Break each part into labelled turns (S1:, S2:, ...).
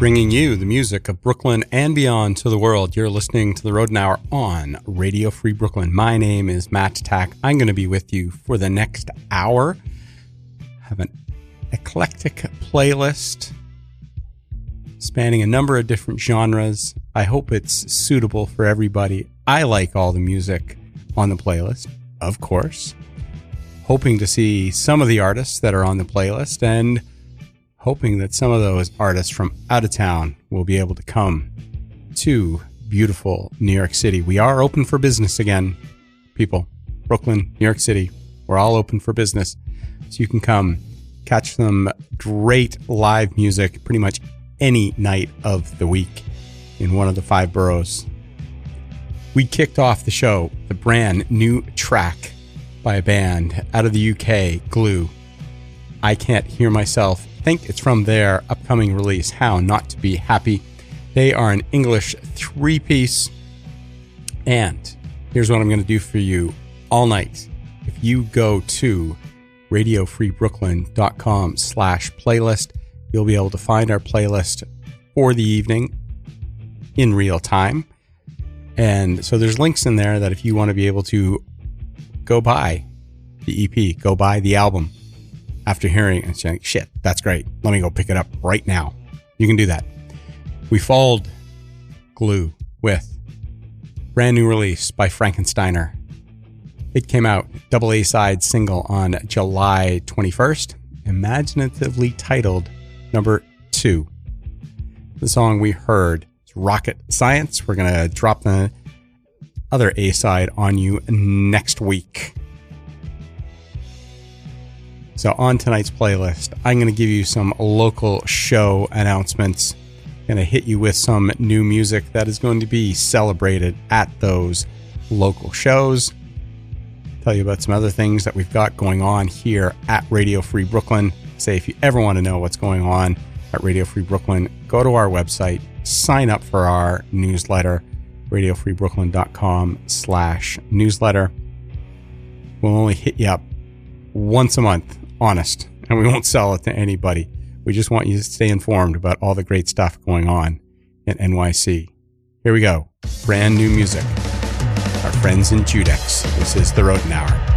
S1: bringing you the music of Brooklyn and beyond to the world. You're listening to the Rodent Hour on Radio Free Brooklyn. My name is Matt Tack. I'm going to be with you for the next hour. I have an eclectic playlist spanning a number of different genres. I hope it's suitable for everybody. I like all the music on the playlist, of course. Hoping to see some of the artists that are on the playlist and hoping that some of those artists from out of town will be able to come to beautiful New York City. We are open for business again, people. Brooklyn, New York City, we're all open for business. So you can come catch some great live music pretty much any night of the week in one of the five boroughs. We kicked off the show, the brand new track by a band out of the UK, Gloo. I Can't Hear Myself think it's from their upcoming release, How Not to Be Happy. They are an English three piece. And here's what I'm going to do for you all night. If you go to radiofreebrooklyn.com slash playlist, you'll be able to find our playlist for the evening in real time. And so there's links in there that if you want to be able to go buy the EP, go buy the album, after hearing and saying, shit, that's great. Let me go pick it up right now. You can do that. We followed Gloo with brand new release by Frankensteiner. It came out double A side single on July 21st, imaginatively titled number two. The song we heard is Rocket Science. We're going to drop the other A side on you next week. So, on tonight's playlist, I'm going to give you some local show announcements. Going to hit you with some new music that is going to be celebrated at those local shows. Tell you about some other things that we've got going on here at Radio Free Brooklyn. Say, if you ever want to know what's going on at Radio Free Brooklyn, go to our website, sign up for our newsletter, radiofreebrooklyn.com slash newsletter. We'll only hit you up once a month honest, and we won't sell it to anybody. We just want you to stay informed about all the great stuff going on in NYC. Here we go. Brand new music. Our friends in Judex. This is the Rodent Hour.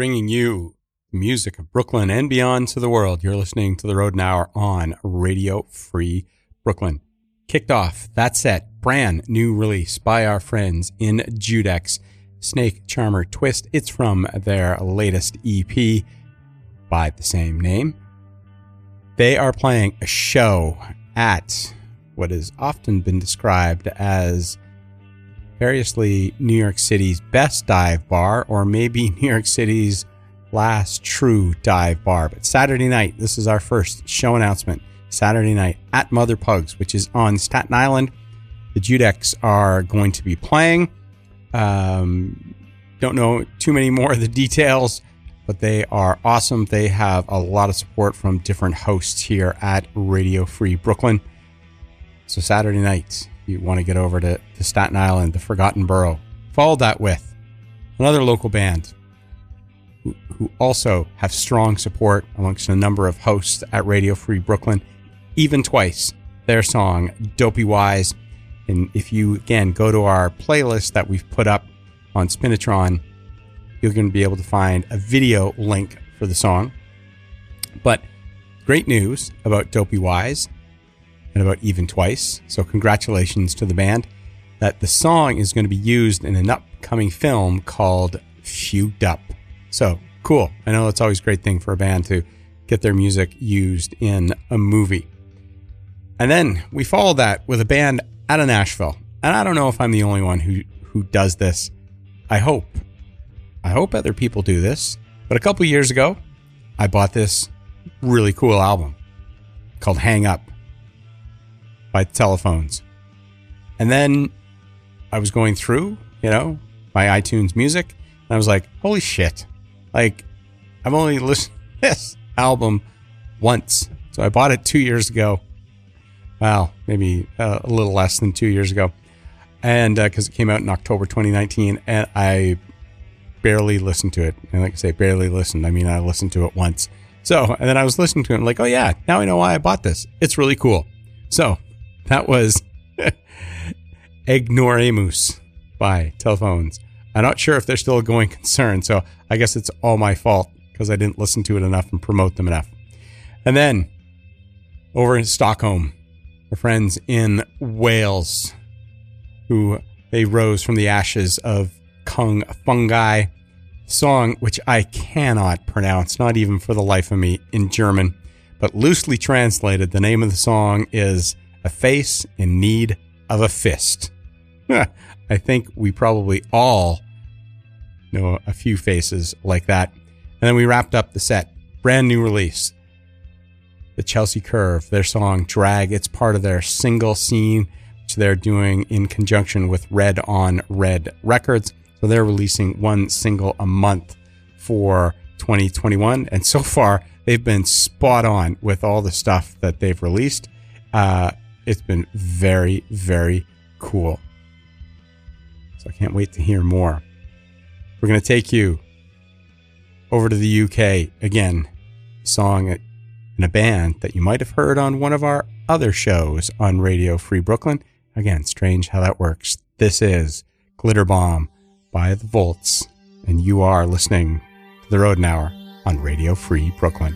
S1: Bringing you music of Brooklyn and beyond to the world. You're listening to the Rodent Hour on Radio Free Brooklyn. Kicked off that set, brand new release by our friends in Judex, Snake Charmer Twist. It's from their latest EP by the same name. They are playing a show at what has often been described as variously New York City's best dive bar, or maybe New York City's last true dive bar. But Saturday night, this is our first show announcement. Saturday night at Mother Pugs, which is on Staten Island. The Judex are going to be playing. Um, don't know too many more of the details, but they are awesome. They have a lot of support from different hosts here at Radio Free Brooklyn. So Saturday night, you want to get over to, to Staten Island, the Forgotten Borough. Follow that with another local band who, who also have strong support amongst a number of hosts at Radio Free Brooklyn. Even twice, their song "Dopey Wise." And if you again go to our playlist that we've put up on Spinitron, you're going to be able to find a video link for the song. But great news about Dopey Wise and about Even Twice. So, congratulations to the band that the song is going to be used in an upcoming film called Fugued Up. So, cool. I know it's always a great thing for a band to get their music used in a movie. And then we follow that with a band out of Nashville. And I don't know if I'm the only one who, who does this. I hope. I hope other people do this. But a couple years ago, I bought this really cool album called Hang Up by Telefones. And then I was going through, you know, my iTunes music, and I was like, holy shit. Like, I've only listened to this album once. So I bought it two years ago. Well, maybe uh, a little less than two years ago. And because uh, it came out in October 2019, and I barely listened to it. And like I say, barely listened. I mean, I listened to it once. So, and then I was listening to it, and like, oh yeah, now I know why I bought this. It's really cool. So, that was Ignoramus by Telefones. I'm not sure if they're still a going concern, so I guess it's all my fault because I didn't listen to it enough and promote them enough. And then over in Stockholm, our friends in Wails, who they rose from the ashes of Kung Fungi song, which I cannot pronounce, not even for the life of me, in German. But loosely translated, the name of the song is A Face in Need of a Fist. I think we probably all know a few faces like that. And then we wrapped up the set. Brand new release. The Chelsea Curve, their song Drag. It's part of their single scene, which they're doing in conjunction with Red on Red Records. So they're releasing one single a month for 2021. And so far, they've been spot on with all the stuff that they've released. Uh, it's been very, very cool. So I can't wait to hear more. We're going to take you over to the UK again, song in a band that you might have heard on one of our other shows on Radio Free Brooklyn. Again, strange how that works. This is Glitter Bomb by the Voltz, and you are listening to the Rodent Hour on Radio Free Brooklyn.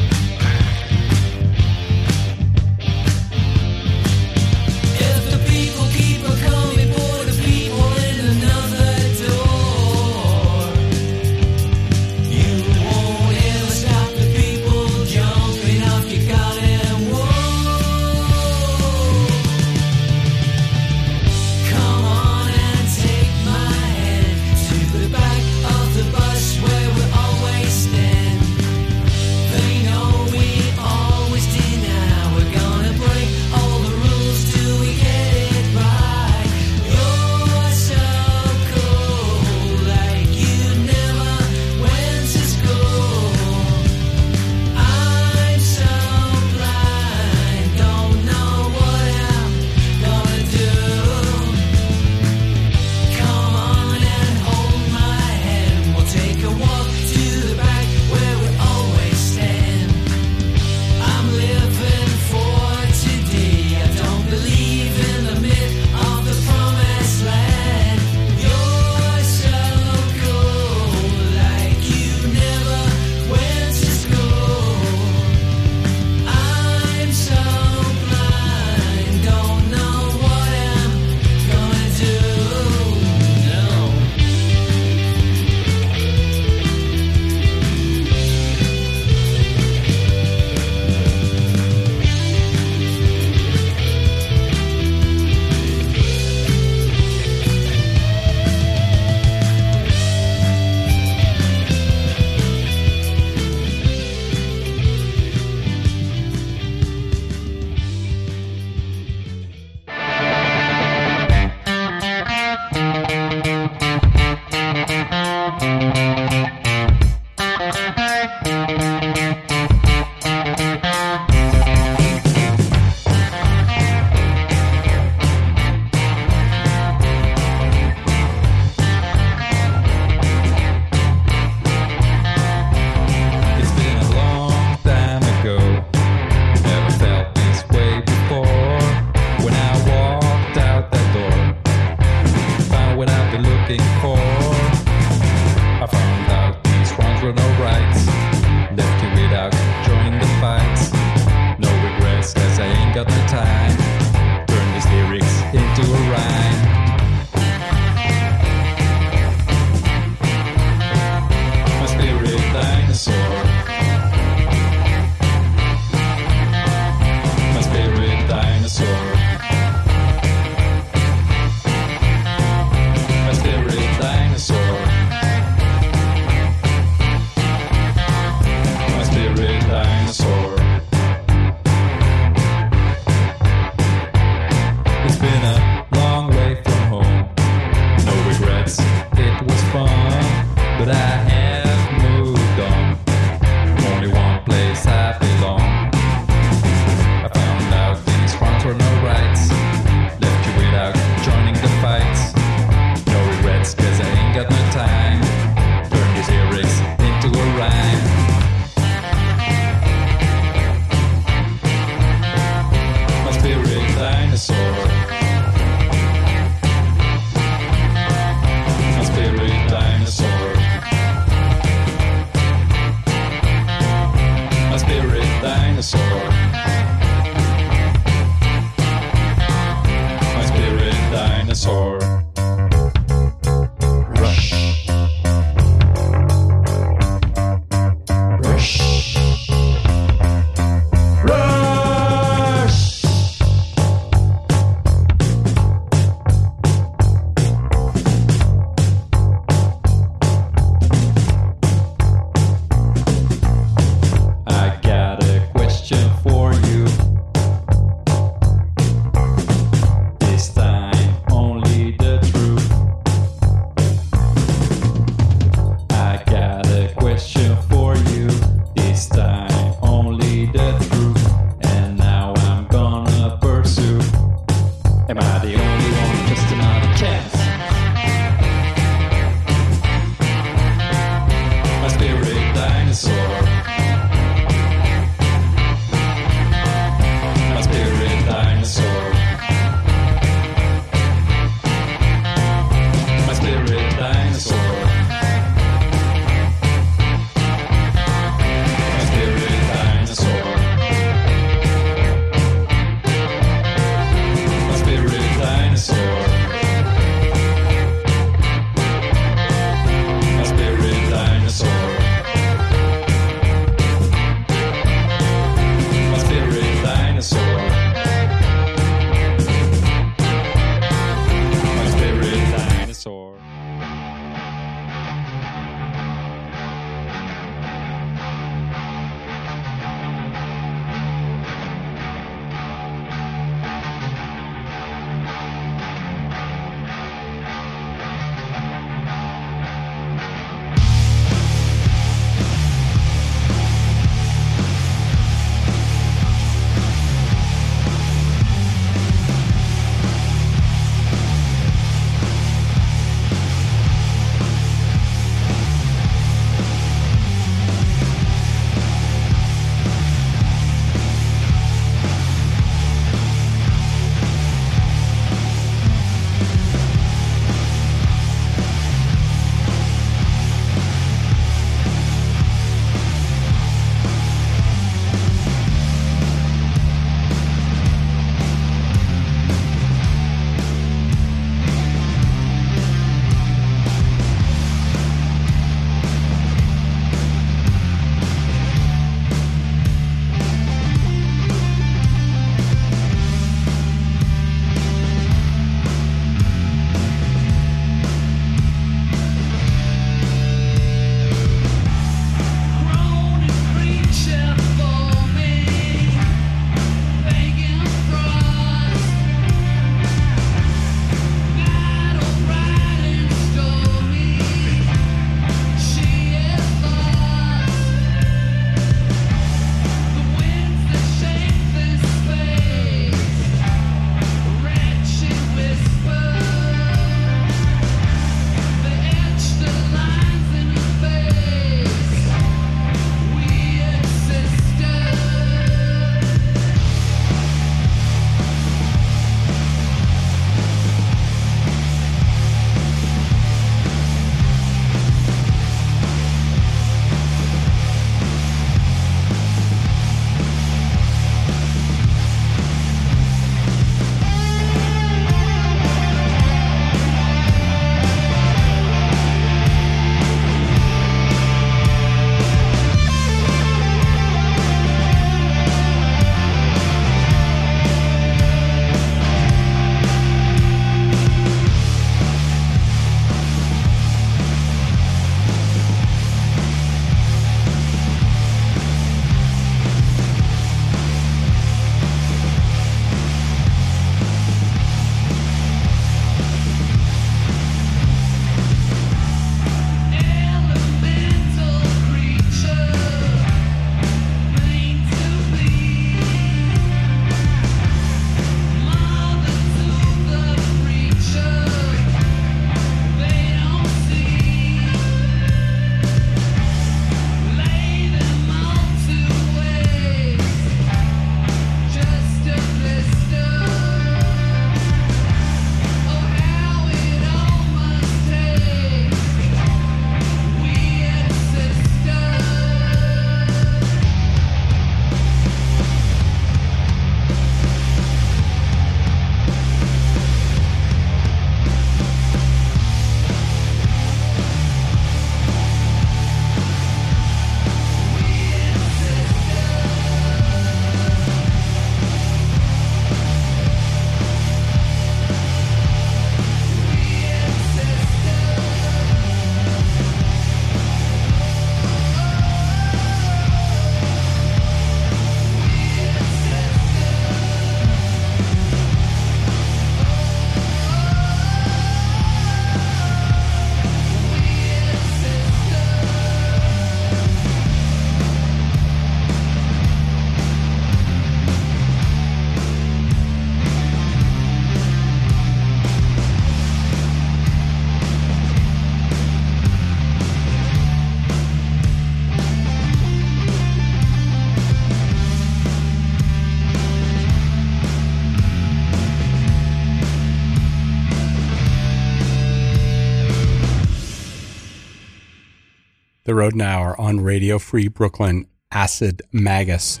S1: The Rodent Hour on Radio Free Brooklyn, Acid Magus,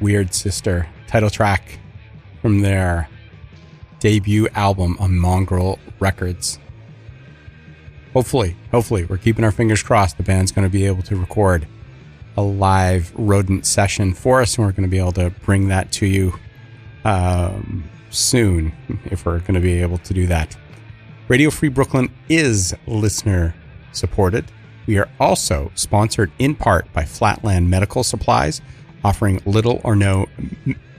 S1: Wyrd Syster, title track from their debut album on Mongrel Records. Hopefully, hopefully, we're keeping our fingers crossed the band's going to be able to record a live rodent session for us, and we're going to be able to bring that to you um, soon if we're going to be able to do that. Radio Free Brooklyn is listener supported. We are also sponsored in part by Flatland Medical Supplies, offering little or no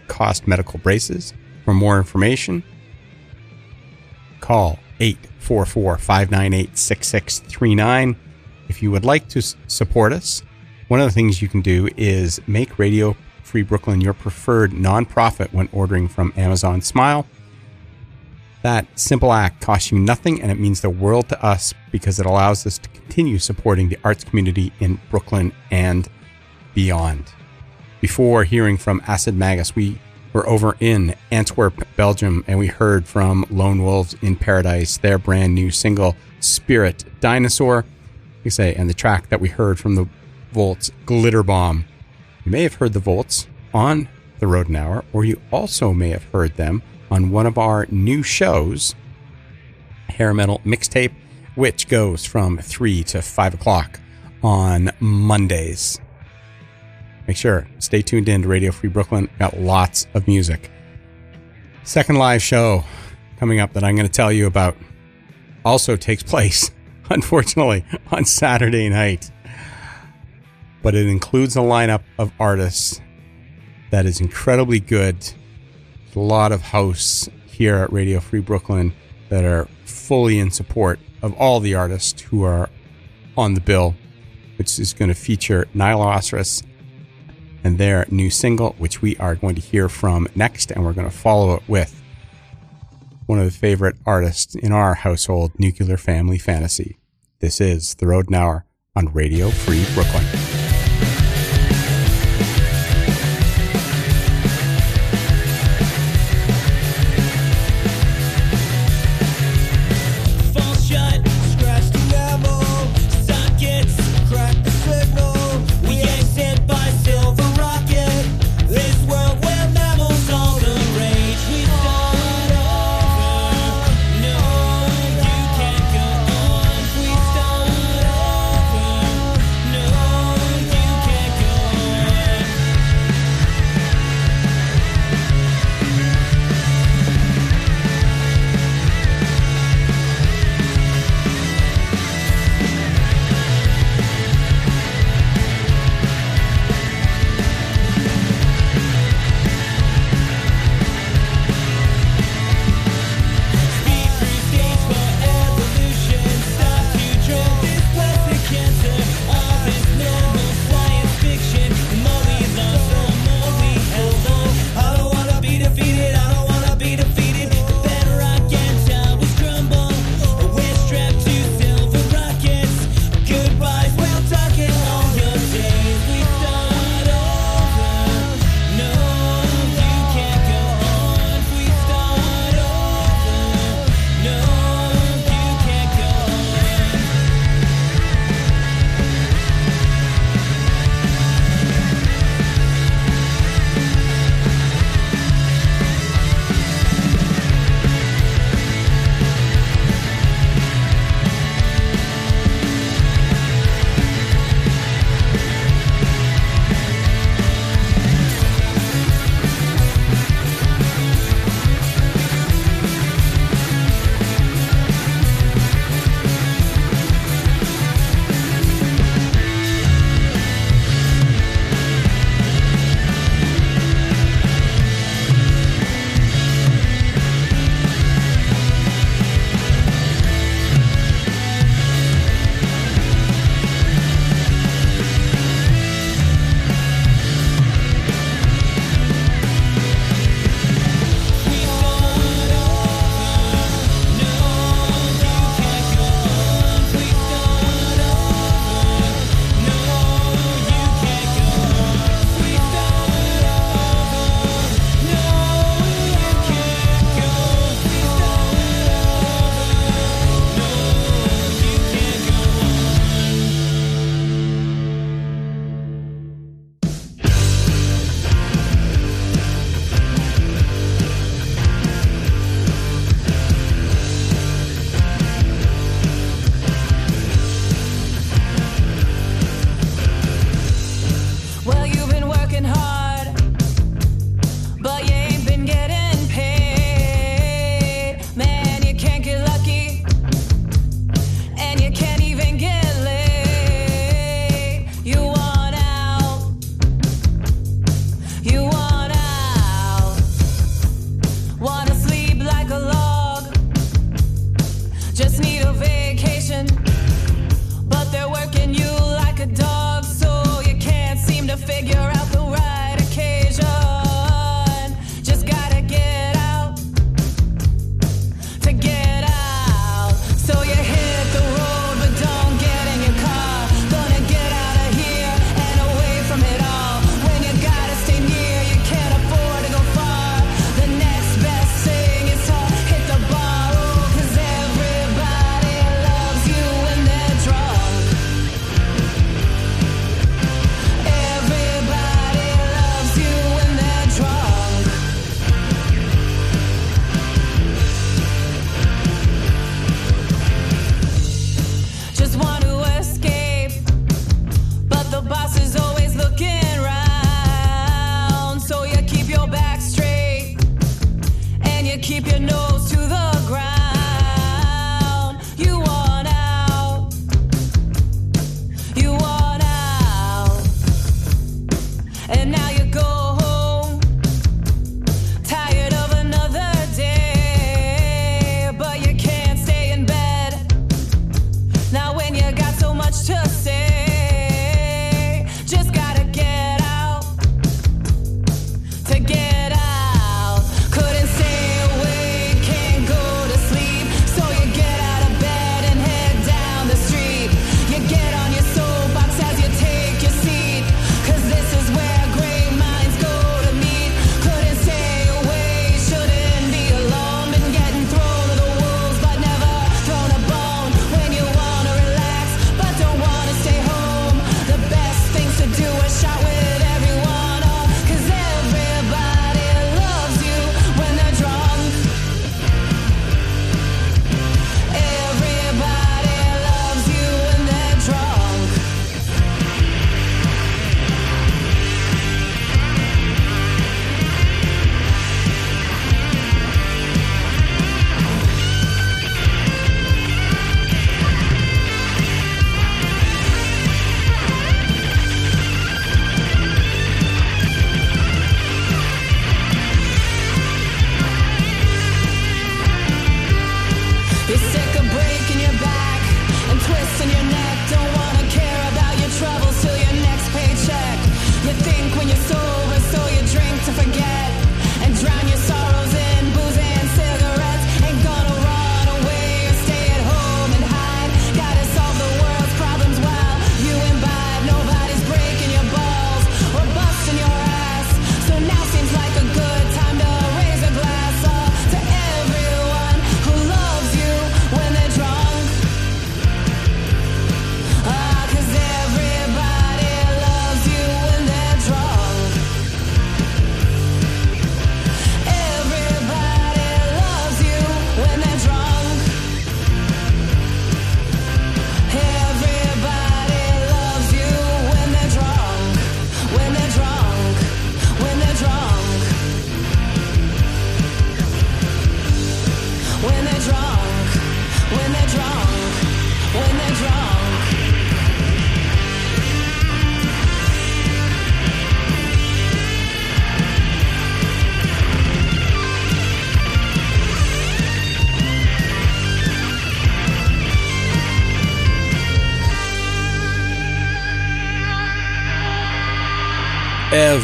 S1: cost medical braces. For more information, call 844 598 6639. If you would like to support us, one of the things you can do is make Radio Free Brooklyn your preferred nonprofit when ordering from Amazon Smile. That simple act costs you nothing and it means the world to us because it allows us to continue supporting the arts community in Brooklyn and beyond. Before hearing from Acid Magus, we were over in Antwerp, Belgium, and we heard from Lonewolves in Paradise, their brand new single, Spirit Dinosaur. You say, and the track that we heard from the Voltz, Glitter Bomb. You may have heard the Voltz on the Rodent Hour, or you also may have heard them on one of our new shows, Hair Metal Mixtape, which goes from 3 to 5 o'clock on Mondays. Make sure, stay tuned in to Radio Free Brooklyn. Got lots of music. Second live show coming up that I'm going to tell you about also takes place, unfortunately, on Saturday night. But it includes a lineup of artists that is incredibly good a lot of hosts here at Radio Free Brooklyn that are fully in support of all the artists who are on the bill, which is going to feature Nihiloceros and their new single, which we are going to hear from next, and we're going to follow it with one of the favorite artists in our household, Nuclear Family Fantasy. This is The Rodent Hour on Radio Free Brooklyn.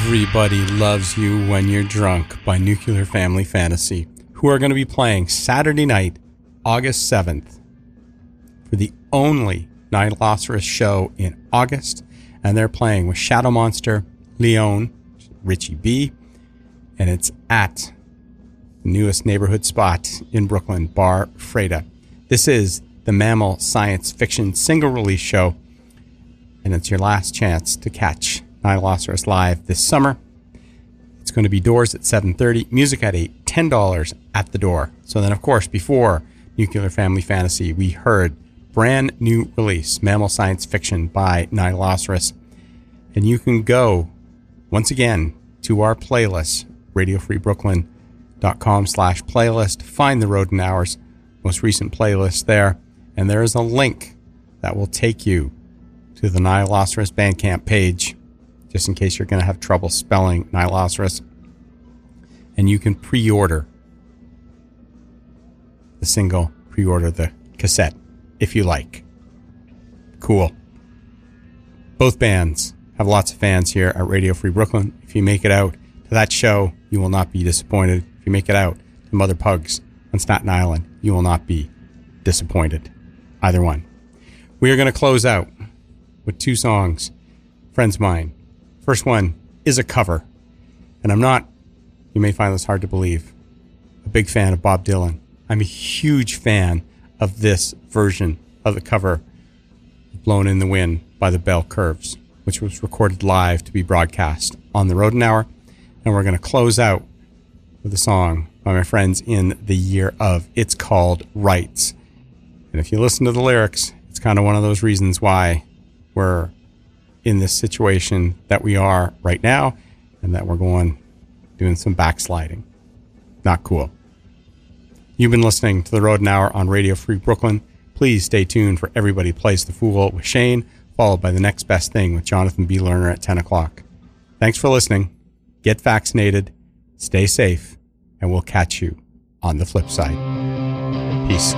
S1: Everybody Loves You When You're Drunk by Nuclear Family Fantasy, who are going to be playing Saturday night, August 7th, for the only Nihiloceros show in August. And they're playing with Shadow Monster, Leon, Richie B, and it's at the newest neighborhood spot in Brooklyn, Bar Freda. This is the Mammal Science Fiction single release show, and it's your last chance to catch Nihiloceros live this summer. It's going to be doors at 7.30, music at 8, $10 at the door. So then, of course, before Nuclear Family Fantasy, we heard brand new release, Mammal Science Fiction by Nihiloceros. And you can go, once again, to our playlist, radiofreebrooklyn.com slash playlist, find the Rodent Hours most recent playlist there, and there is a link that will take you to the Nihiloceros Bandcamp page just in case you're going to have trouble spelling Nihiloceros. And you can pre order the single, pre order the cassette if you like. Cool. Both bands have lots of fans here at Radio Free Brooklyn. If you make it out to that show, you will not be disappointed. If you make it out to Mother Pugs on Staten Island, you will not be disappointed. Either one. We are going to close out with two songs. Friends mine, First one is a cover. And I'm not, you may find this hard to believe, a big fan of Bob Dylan. I'm a huge fan of this version of the cover, Blowin' in the Wind by the Belle Curves, which was recorded live to be broadcast on the Rodent Hour. And we're going to close out with a song by my friends in the year of. It's called Rights. And if you listen to the lyrics, it's kind of one of those reasons why we're in this situation that we are right now and that we're going doing some backsliding. Not cool.
S2: You've been listening to the Road Hour on Radio Free Brooklyn. Please stay tuned for Everybody Plays the Fool with Shane, followed by The Next Best Thing with Jonathan B. Lerner at 10 o'clock. Thanks for listening. Get vaccinated, stay safe, and we'll catch you on the flip side. Peace.